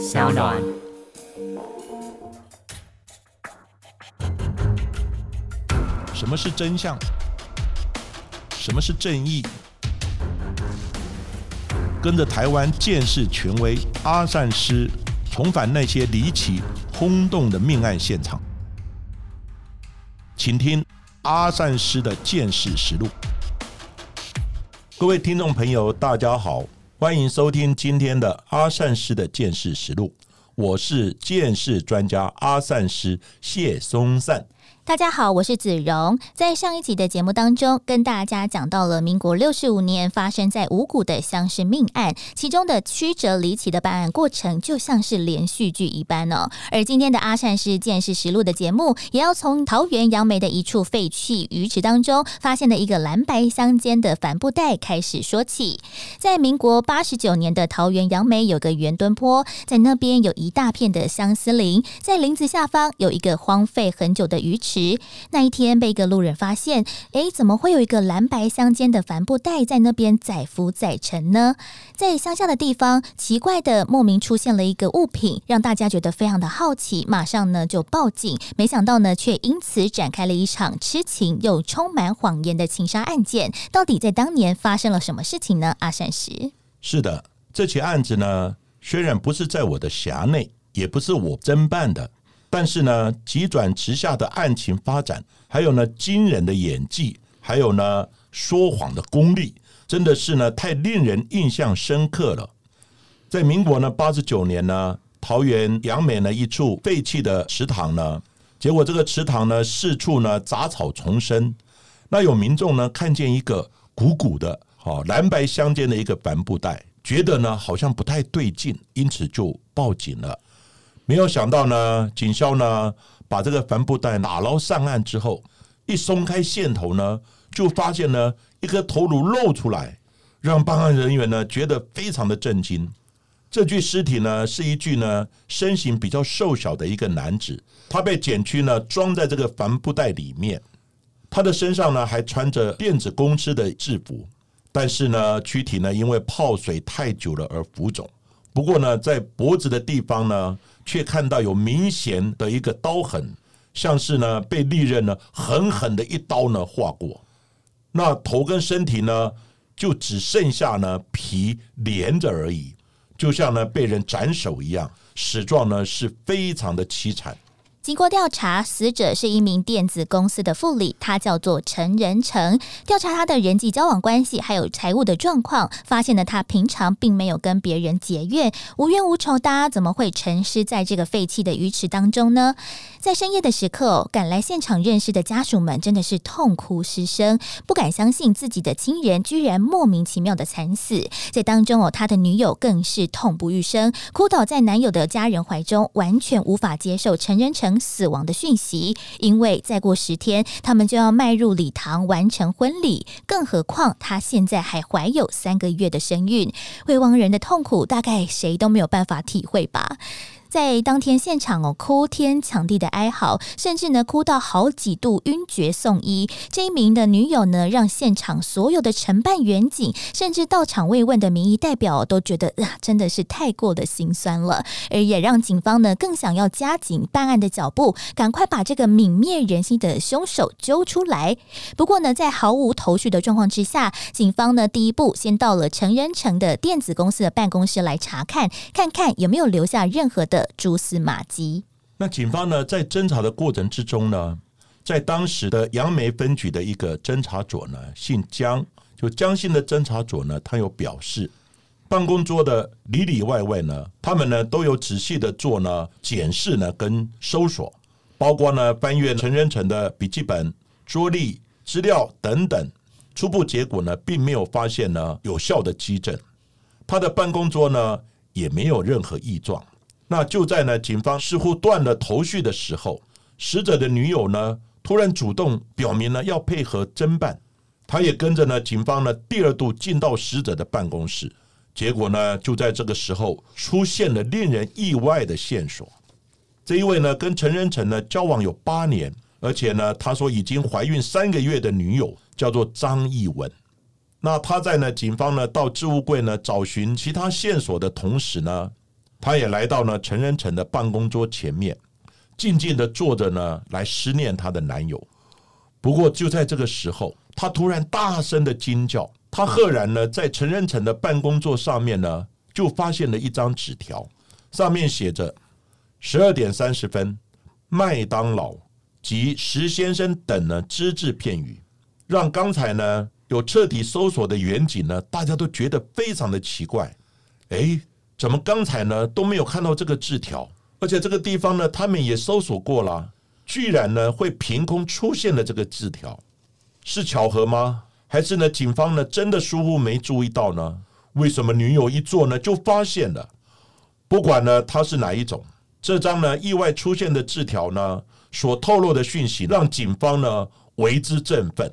小暖。什么是真相？什么是正义？跟着台湾建识权威阿善师，重返那些离奇轰动的命案现场，请听阿善师的见识实录。各位听众朋友，大家好，欢迎收听今天的阿善师的见识实录。我是见识专家阿善师谢松善。大家好，我是子荣。在上一集的节目当中，跟大家讲到了民国六十五年发生在五股的乡市命案，其中的曲折离奇的办案过程，就像是连续剧一般哦。而今天的阿善是见识实录的节目，也要从桃园杨梅的一处废弃鱼池当中发现的一个蓝白相间的帆布袋开始说起。在民国八十九年的桃园杨梅有个圆墩坡，在那边有一大片的相思林，在林子下方有一个荒废很久的鱼池。那一天被一个路人发现，诶，怎么会有一个蓝白相间的帆布袋在那边载浮载沉呢？在乡下的地方，奇怪的莫名出现了一个物品，让大家觉得非常的好奇，马上呢就报警。没想到呢，却因此展开了一场痴情又充满谎言的情杀案件。到底在当年发生了什么事情呢？阿善石是的，这起案子呢，虽然不是在我的辖内，也不是我侦办的。但是呢，急转直下的案情发展，还有呢惊人的演技，还有呢说谎的功力，真的是呢太令人印象深刻了。在民国呢八十九年呢，桃园杨梅呢一处废弃的池塘呢，结果这个池塘呢四处呢杂草丛生，那有民众呢看见一个鼓鼓的、好蓝白相间的一个帆布袋，觉得呢好像不太对劲，因此就报警了。没有想到呢，警校呢把这个帆布袋打捞上岸之后，一松开线头呢，就发现呢一颗头颅露出来，让办案人员呢觉得非常的震惊。这具尸体呢是一具呢身形比较瘦小的一个男子，他被剪去呢装在这个帆布袋里面，他的身上呢还穿着电子公司的制服，但是呢躯体呢因为泡水太久了而浮肿。不过呢，在脖子的地方呢，却看到有明显的一个刀痕，像是呢被利刃呢狠狠的一刀呢划过。那头跟身体呢，就只剩下呢皮连着而已，就像呢被人斩首一样，死状呢是非常的凄惨。经过调查，死者是一名电子公司的副理，他叫做陈仁成。调查他的人际交往关系，还有财务的状况，发现呢，他平常并没有跟别人结怨，无冤无仇，大家怎么会沉尸在这个废弃的鱼池当中呢？在深夜的时刻，赶来现场认识的家属们真的是痛哭失声，不敢相信自己的亲人居然莫名其妙的惨死。在当中哦，他的女友更是痛不欲生，哭倒在男友的家人怀中，完全无法接受陈仁成。死亡的讯息，因为再过十天，他们就要迈入礼堂完成婚礼。更何况，他现在还怀有三个月的身孕，未亡人的痛苦，大概谁都没有办法体会吧。在当天现场哦，哭天抢地的哀嚎，甚至呢哭到好几度晕厥送医。这一名的女友呢，让现场所有的承办员警，甚至到场慰问的民意代表都觉得啊，真的是太过的心酸了。而也让警方呢更想要加紧办案的脚步，赶快把这个泯灭人心的凶手揪出来。不过呢，在毫无头绪的状况之下，警方呢第一步先到了成人城的电子公司的办公室来查看，看看有没有留下任何的。蛛丝马迹。那警方呢，在侦查的过程之中呢，在当时的杨梅分局的一个侦查组呢，姓江，就江姓的侦查组呢，他有表示，办公桌的里里外外呢，他们呢都有仔细的做呢检视呢跟搜索，包括呢翻阅陈仁成的笔记本、桌历、资料等等，初步结果呢，并没有发现呢有效的基证，他的办公桌呢也没有任何异状。那就在呢，警方似乎断了头绪的时候，死者的女友呢，突然主动表明呢要配合侦办，他也跟着呢，警方呢第二度进到死者的办公室，结果呢，就在这个时候出现了令人意外的线索。这一位呢，跟陈仁成呢交往有八年，而且呢，他说已经怀孕三个月的女友叫做张艺文。那他在呢，警方呢到置物柜呢找寻其他线索的同时呢。她也来到呢陈仁成的办公桌前面，静静的坐着呢，来思念她的男友。不过就在这个时候，她突然大声的惊叫，她赫然呢在陈仁成的办公桌上面呢，就发现了一张纸条，上面写着：十二点三十分，麦当劳及石先生等呢只字片语，让刚才呢有彻底搜索的远景呢，大家都觉得非常的奇怪。哎，怎么刚才呢都没有看到这个字条？而且这个地方呢，他们也搜索过了，居然呢会凭空出现了这个字条，是巧合吗？还是呢警方呢真的疏忽没注意到呢？为什么女友一做呢就发现了？不管呢他是哪一种，这张呢意外出现的字条呢所透露的讯息，让警方呢为之振奋。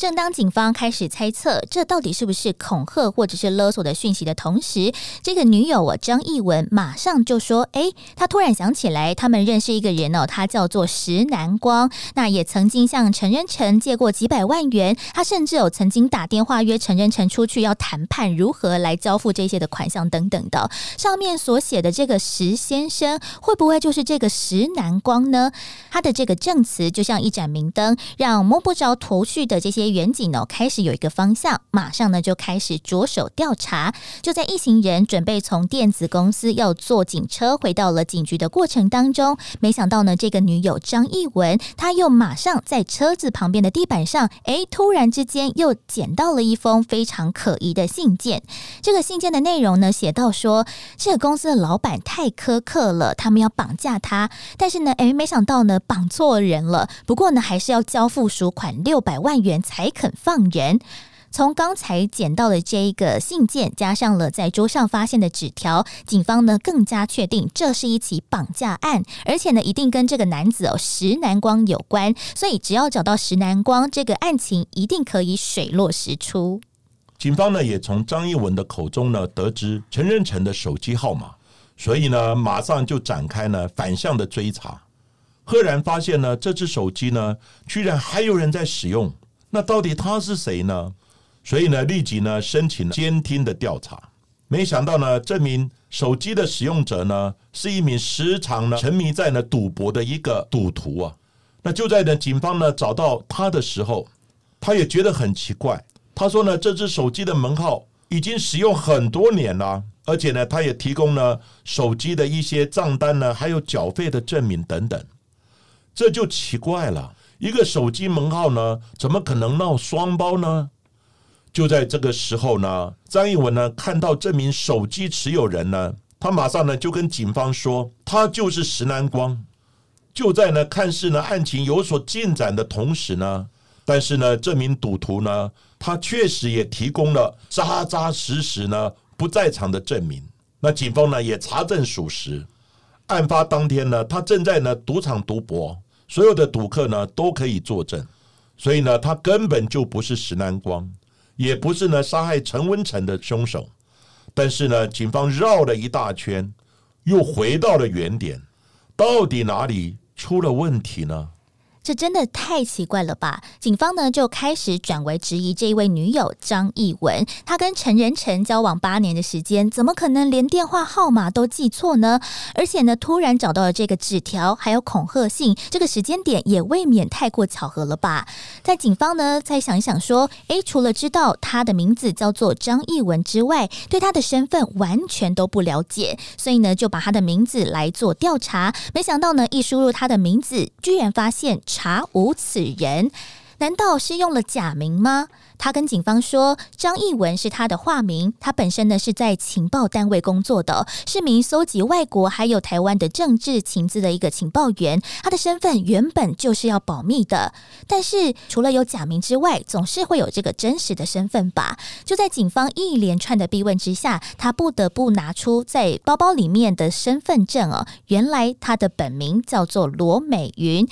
正当警方开始猜测这到底是不是恐吓或者是勒索的讯息的同时，这个女友我张艺文马上就说：“哎，她突然想起来，他们认识一个人哦，他叫做石南光，那也曾经向陈仁成借过几百万元，他甚至有曾经打电话约陈仁成出去要谈判如何来交付这些的款项等等的。上面所写的这个石先生，会不会就是这个石南光呢？他的这个证词就像一盏明灯，让摸不着头绪的这些。远景呢，开始有一个方向，马上呢就开始着手调查。就在一行人准备从电子公司要坐警车回到了警局的过程当中，没想到呢，这个女友张艺文，她又马上在车子旁边的地板上，哎，突然之间又捡到了一封非常可疑的信件。这个信件的内容呢，写到说，这个公司的老板太苛刻了，他们要绑架他，但是呢，哎，没想到呢，绑错人了。不过呢，还是要交付赎款六百万元才。才肯放人。从刚才捡到的这一个信件，加上了在桌上发现的纸条，警方呢更加确定这是一起绑架案，而且呢一定跟这个男子哦石南光有关。所以只要找到石南光，这个案情一定可以水落石出。警方呢也从张一文的口中呢得知陈仁成的手机号码，所以呢马上就展开呢反向的追查。赫然发现呢这只手机呢居然还有人在使用。那到底他是谁呢？所以呢，立即呢申请监听的调查。没想到呢，这名手机的使用者呢，是一名时常呢沉迷在呢赌博的一个赌徒啊。那就在呢警方呢找到他的时候，他也觉得很奇怪。他说呢，这只手机的门号已经使用很多年了，而且呢，他也提供了手机的一些账单呢，还有缴费的证明等等。这就奇怪了。一个手机门号呢，怎么可能闹双包呢？就在这个时候呢，张艺文呢看到这名手机持有人呢，他马上呢就跟警方说，他就是石南光。就在呢看似呢案情有所进展的同时呢，但是呢这名赌徒呢，他确实也提供了扎扎实实呢不在场的证明。那警方呢也查证属实，案发当天呢，他正在呢赌场赌博。所有的赌客呢都可以作证，所以呢，他根本就不是石南光，也不是呢杀害陈文成的凶手。但是呢，警方绕了一大圈，又回到了原点，到底哪里出了问题呢？这真的太奇怪了吧！警方呢就开始转为质疑这一位女友张艺文，她跟陈仁成交往八年的时间，怎么可能连电话号码都记错呢？而且呢，突然找到了这个纸条，还有恐吓信，这个时间点也未免太过巧合了吧？在警方呢再想一想，说，诶，除了知道他的名字叫做张艺文之外，对他的身份完全都不了解，所以呢就把他的名字来做调查。没想到呢，一输入他的名字，居然发现。查无此人，难道是用了假名吗？他跟警方说，张艺文是他的化名，他本身呢是在情报单位工作的，是名搜集外国还有台湾的政治情资的一个情报员。他的身份原本就是要保密的，但是除了有假名之外，总是会有这个真实的身份吧？就在警方一连串的逼问之下，他不得不拿出在包包里面的身份证哦，原来他的本名叫做罗美云。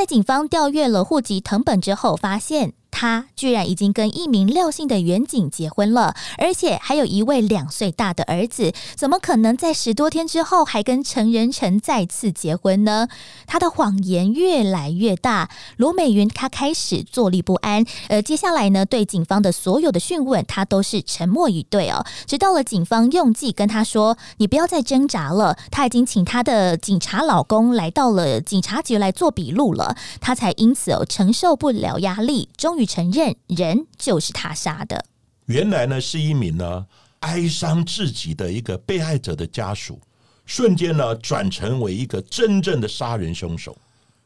在警方调阅了户籍藤本之后，发现他居然已经跟一名廖姓的远景结婚了，而且还有一位两岁大的儿子，怎么可能在十多天之后还跟陈仁成再次结婚呢？他的谎言越来越大，罗美云她开始坐立不安，呃接下来呢，对警方的所有的讯问，他都是沉默以对哦，直到了警方用计跟他说：“你不要再挣扎了。”他已经请他的警察老公来到了警察局来做笔录了，他才因此哦承受不了压力，终于承认人就是他杀的。原来呢是一名呢哀伤至极的一个被害者的家属，瞬间呢转成为一个真正的杀人凶手。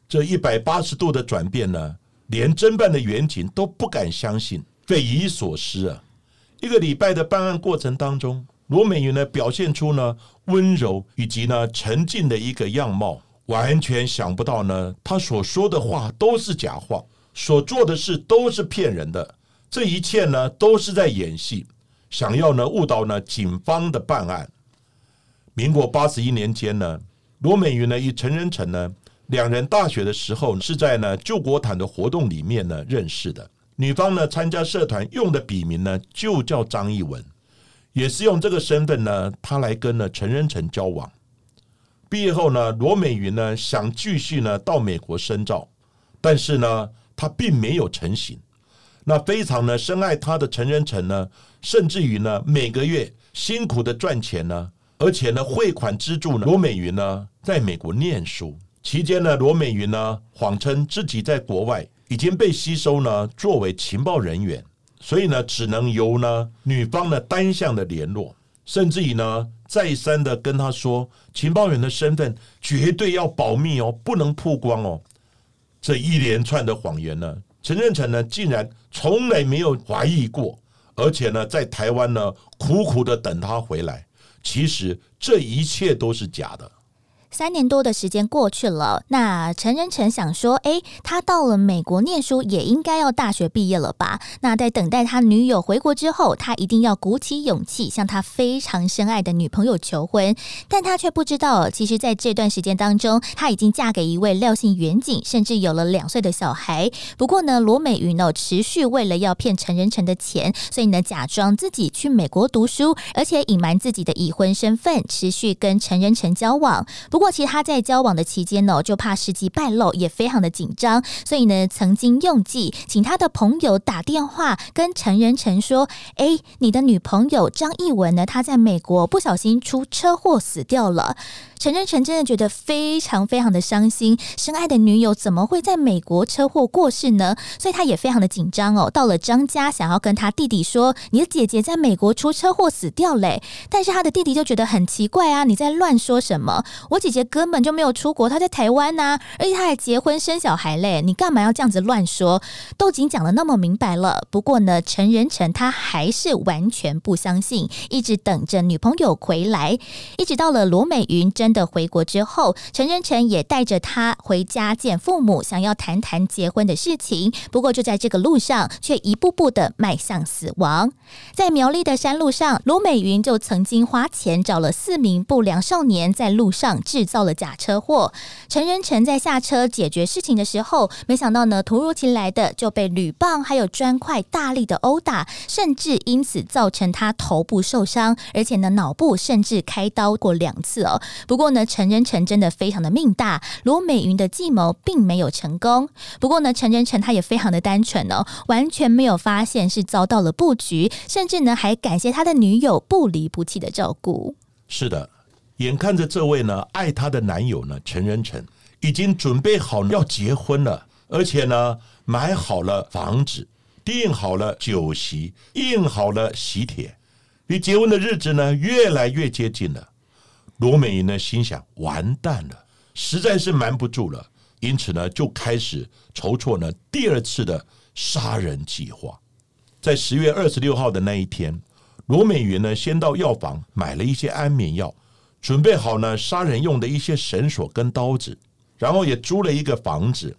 这一百八十度的转变呢，连侦办的远景都不敢相信，匪夷所思啊！一个礼拜的办案过程当中，罗美云呢表现出呢温柔以及呢沉静的一个样貌，完全想不到呢，他所说的话都是假话，所做的事都是骗人的，这一切呢都是在演戏，想要呢误导呢警方的办案。民国八十一年间呢，罗美云呢与陈仁成呢两人大学的时候是在呢救国团的活动里面呢认识的。女方呢参加社团用的笔名呢就叫张艺文，也是用这个身份呢，她来跟呢陈仁成交往。毕业后呢，罗美云呢想继续呢到美国深造，但是呢他并没有成型。那非常呢深爱他的陈仁成呢，甚至于呢每个月辛苦的赚钱呢，而且呢汇款资助呢罗美云呢在美国念书。期间呢，罗美云呢谎称自己在国外已经被吸收呢作为情报人员，所以呢只能由呢女方呢单向的联络，甚至于呢再三的跟他说，情报员的身份绝对要保密哦，不能曝光哦。这一连串的谎言呢，陈振成呢竟然从来没有怀疑过，而且呢在台湾呢苦苦的等他回来，其实这一切都是假的。三年多的时间过去了，那陈仁成想说，哎，他到了美国念书，也应该要大学毕业了吧？那在等待他女友回国之后，他一定要鼓起勇气向他非常深爱的女朋友求婚。但他却不知道，其实在这段时间当中，他已经嫁给一位廖姓远景，甚至有了两岁的小孩。不过呢，罗美云呢，持续为了要骗陈仁成的钱，所以呢，假装自己去美国读书，而且隐瞒自己的已婚身份，持续跟陈仁成交往。不过，其实他在交往的期间呢，就怕事迹败露，也非常的紧张，所以呢，曾经用计请他的朋友打电话跟陈仁成说：“哎，你的女朋友张艺文呢，她在美国不小心出车祸死掉了。”陈仁成真的觉得非常非常的伤心，深爱的女友怎么会在美国车祸过世呢？所以他也非常的紧张哦。到了张家，想要跟他弟弟说：“你的姐姐在美国出车祸死掉嘞。”但是他的弟弟就觉得很奇怪啊，你在乱说什么？我姐姐根本就没有出国，他在台湾呐，而且他还结婚生小孩嘞，你干嘛要这样子乱说？都已经讲的那么明白了。不过呢，陈仁成他还是完全不相信，一直等着女朋友回来，一直到了罗美云真。的回国之后，陈仁成也带着他回家见父母，想要谈谈结婚的事情。不过就在这个路上，却一步步的迈向死亡。在苗栗的山路上，罗美云就曾经花钱找了四名不良少年，在路上制造了假车祸。陈仁成在下车解决事情的时候，没想到呢，突如其来的就被铝棒还有砖块大力的殴打，甚至因此造成他头部受伤，而且呢，脑部甚至开刀过两次哦。不过。呢，陈仁成真的非常的命大，罗美云的计谋并没有成功。不过呢，陈仁成他也非常的单纯哦，完全没有发现是遭到了布局，甚至呢还感谢他的女友不离不弃的照顾。是的，眼看着这位呢爱她的男友呢陈仁成已经准备好要结婚了，而且呢买好了房子，订好了酒席，印好了喜帖，离结婚的日子呢越来越接近了。罗美云呢，心想完蛋了，实在是瞒不住了，因此呢，就开始筹措呢第二次的杀人计划。在十月二十六号的那一天，罗美云呢，先到药房买了一些安眠药，准备好呢杀人用的一些绳索跟刀子，然后也租了一个房子。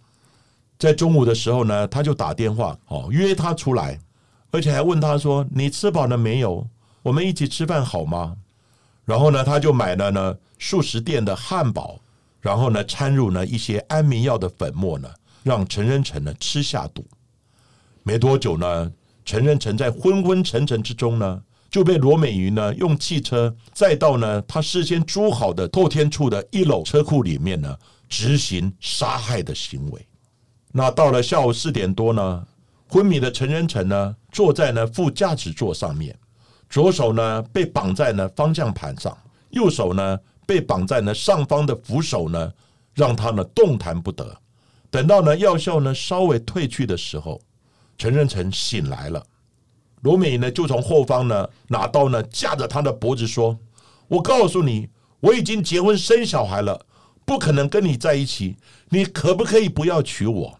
在中午的时候呢，他就打电话哦约他出来，而且还问他说：“你吃饱了没有？我们一起吃饭好吗？”然后呢，他就买了呢素食店的汉堡，然后呢掺入呢一些安眠药的粉末呢，让陈仁成呢吃下肚。没多久呢，陈仁成在昏昏沉沉之中呢，就被罗美云呢用汽车载到呢他事先租好的透天处的一楼车库里面呢，执行杀害的行为。那到了下午四点多呢，昏迷的陈仁成呢，坐在呢副驾驶座上面，左手呢被绑在呢方向盘上，右手呢被绑在呢上方的扶手呢，让他呢动弹不得。等到呢药效呢稍微退去的时候，陈仁成醒来了。罗美云呢就从后方呢拿刀呢架着他的脖子说：“我告诉你，我已经结婚生小孩了，不可能跟你在一起。你可不可以不要娶我？”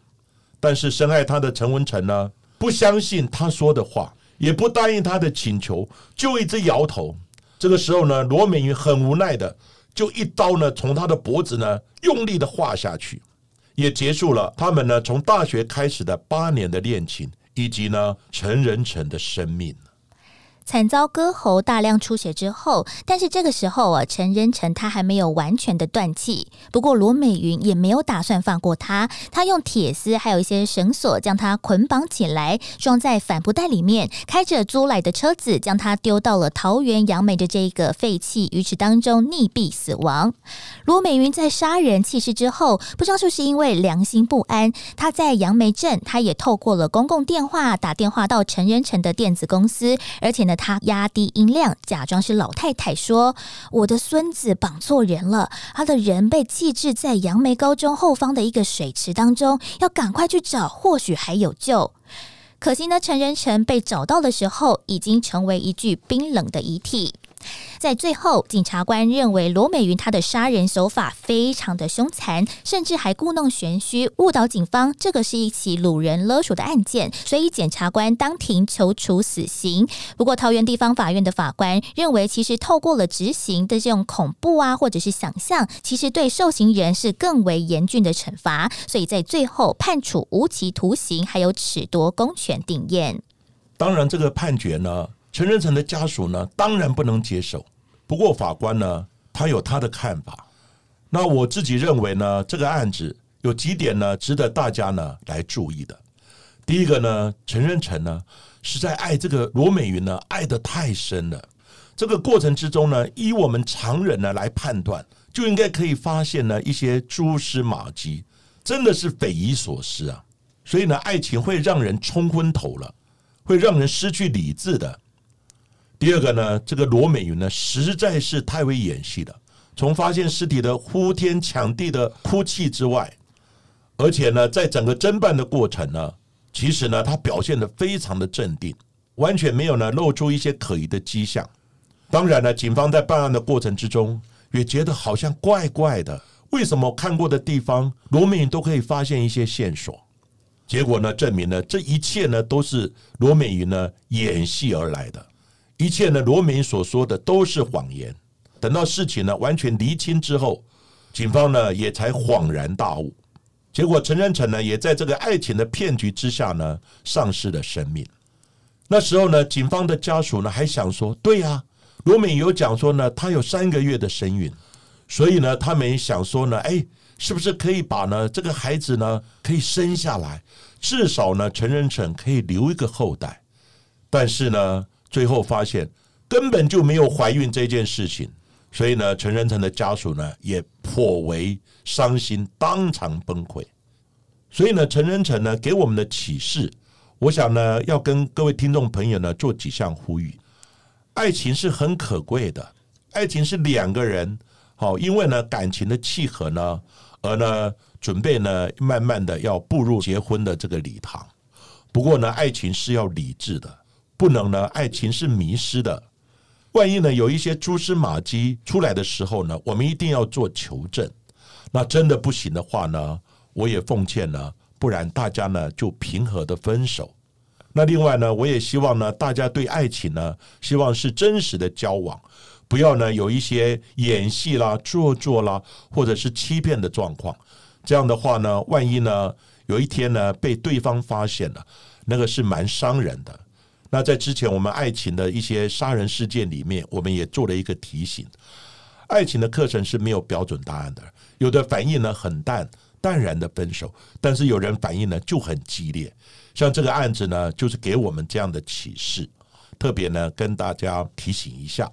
但是深爱他的陈文成呢，不相信他说的话，也不答应他的请求，就一直摇头。这个时候呢，罗美云很无奈的，就一刀呢从他的脖子呢用力的划下去，也结束了他们呢从大学开始的八年的恋情，以及呢成人成的生命。惨遭割喉、大量出血之后，但是这个时候啊，陈仁成他还没有完全的断气。不过罗美云也没有打算放过他，他用铁丝还有一些绳索将他捆绑起来，装在帆布袋里面，开着租来的车子将他丢到了桃园杨梅的这个废弃鱼池当中溺毙死亡。罗美云在杀人弃尸之后，不知道是不是因为良心不安，他在杨梅镇，他也透过了公共电话打电话到陈仁成的电子公司，而且呢。他压低音量，假装是老太太说：“我的孙子绑错人了，他的人被弃置在杨梅高中后方的一个水池当中，要赶快去找，或许还有救。”可惜呢，陈仁成被找到的时候，已经成为一具冰冷的遗体。在最后，检察官认为罗美云她的杀人手法非常的凶残，甚至还故弄玄虚，误导警方。这个是一起掳人勒索的案件，所以检察官当庭求处死刑。不过，桃园地方法院的法官认为，其实透过了执行的这种恐怖啊，或者是想象，其实对受刑人是更为严峻的惩罚，所以在最后判处无期徒刑，还有褫夺公权定验。当然，这个判决呢？陈仁成的家属呢，当然不能接受。不过法官呢，他有他的看法。那我自己认为呢，这个案子有几点呢，值得大家呢来注意的。第一个呢，陈仁成呢实在爱这个罗美云呢，爱的太深了。这个过程之中呢，以我们常人呢来判断，就应该可以发现呢一些蛛丝马迹，真的是匪夷所思啊。所以呢，爱情会让人冲昏头了，会让人失去理智的。第二个呢，这个罗美云呢，实在是太会演戏了。从发现尸体的呼天抢地的哭泣之外，而且呢，在整个侦办的过程呢，其实呢，他表现的非常的镇定，完全没有呢露出一些可疑的迹象。当然呢，警方在办案的过程之中，也觉得好像怪怪的。为什么看过的地方，罗美云都可以发现一些线索？结果呢，证明呢，这一切呢，都是罗美云呢演戏而来的。一切呢，罗明所说的都是谎言。等到事情呢完全厘清之后，警方呢也才恍然大悟。结果陈仁成呢也在这个爱情的骗局之下呢丧失了生命。那时候呢，警方的家属呢还想说：对呀，罗敏有讲说呢，他有三个月的身孕，所以呢，他们想说呢，哎，是不是可以把呢这个孩子呢可以生下来，至少呢陈仁成可以留一个后代。但是呢。最后发现根本就没有怀孕这件事情，所以呢，陈仁成的家属呢也颇为伤心，当场崩溃。所以呢，陈仁成呢给我们的启示，我想呢要跟各位听众朋友呢做几项呼吁：爱情是很可贵的，爱情是两个人好，因为呢感情的契合呢，而呢准备呢慢慢的要步入结婚的这个礼堂。不过呢，爱情是要理智的。不能呢，爱情是迷失的。万一呢，有一些蛛丝马迹出来的时候呢，我们一定要做求证。那真的不行的话呢，我也奉劝呢，不然大家呢就平和的分手。那另外呢，我也希望呢，大家对爱情呢，希望是真实的交往，不要呢有一些演戏啦、做作啦，或者是欺骗的状况。这样的话呢，万一呢有一天呢被对方发现了，那个是蛮伤人的。那在之前我们爱情的一些杀人事件里面，我们也做了一个提醒：爱情的课程是没有标准答案的，有的反应呢很淡，淡然的分手。但是有人反应呢就很激烈，像这个案子呢，就是给我们这样的启示，特别呢跟大家提醒一下。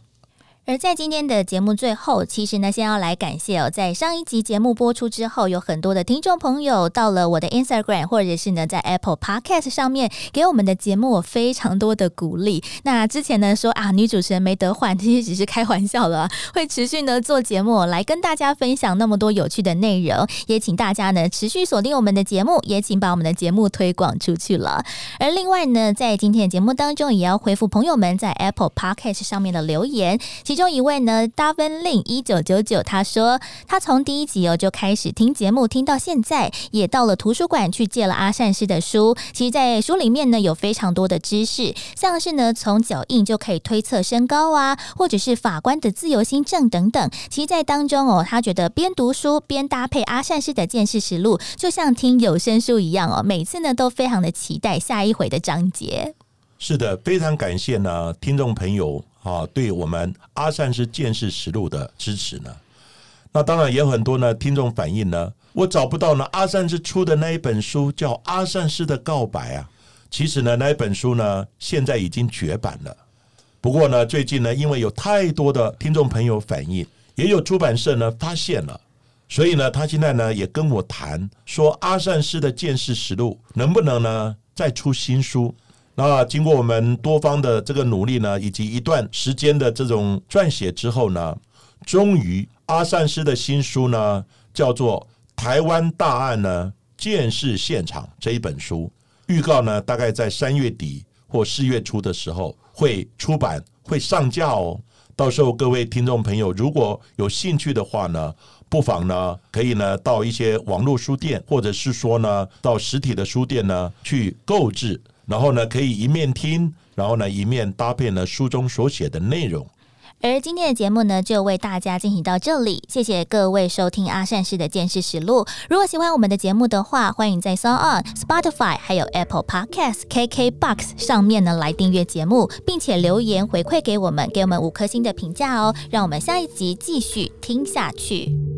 而在今天的节目最后，其实呢，先要来感谢哦，在上一集节目播出之后，有很多的听众朋友到了我的 Instagram，或者是呢在 Apple Podcast 上面给我们的节目非常多的鼓励。那之前呢说啊，女主持人没得换，其实只是开玩笑了，会持续呢做节目来跟大家分享那么多有趣的内容，也请大家呢持续锁定我们的节目，也请把我们的节目推广出去了。而另外呢，在今天的节目当中，也要回复朋友们在 Apple Podcast 上面的留言。其中一位呢，，Daven Lin 一九九九，他说他从第一集哦就开始听节目，听到现在，也到了图书馆去借了阿善师的书。其实，在书里面呢，有非常多的知识，像是呢，从脚印就可以推测身高啊，或者是法官的自由心证等等。其实，在当中哦，他觉得边读书边搭配阿善师的见识实录，就像听有声书一样哦。每次呢，都非常的期待下一回的章节。是的，非常感谢呢，听众朋友。啊，对我们阿善师见识实录的支持呢，那当然也有很多呢。听众反映呢，我找不到呢。阿善师出的那一本书叫《阿善师的告白》啊，其实呢，那一本书呢，现在已经绝版了。不过呢，最近呢，因为有太多的听众朋友反映，也有出版社呢发现了，所以呢，他现在呢也跟我谈说，阿善师的见识实录能不能呢再出新书。那经过我们多方的这个努力呢，以及一段时间的这种撰写之后呢，终于阿善师的新书呢，叫做《台湾大案呢见识现场》这一本书，预告呢大概在三月底或四月初的时候会出版，会上架哦。到时候各位听众朋友如果有兴趣的话呢，不妨呢可以呢到一些网络书店，或者是说呢到实体的书店呢去购置。然后呢，可以一面听，然后呢，一面搭配呢书中所写的内容。而今天的节目呢，就为大家进行到这里，谢谢各位收听阿善师的见识实录。如果喜欢我们的节目的话，欢迎在 s o n On、Spotify 还有 Apple Podcast、KK Box 上面呢来订阅节目，并且留言回馈给我们，给我们五颗星的评价哦，让我们下一集继续听下去。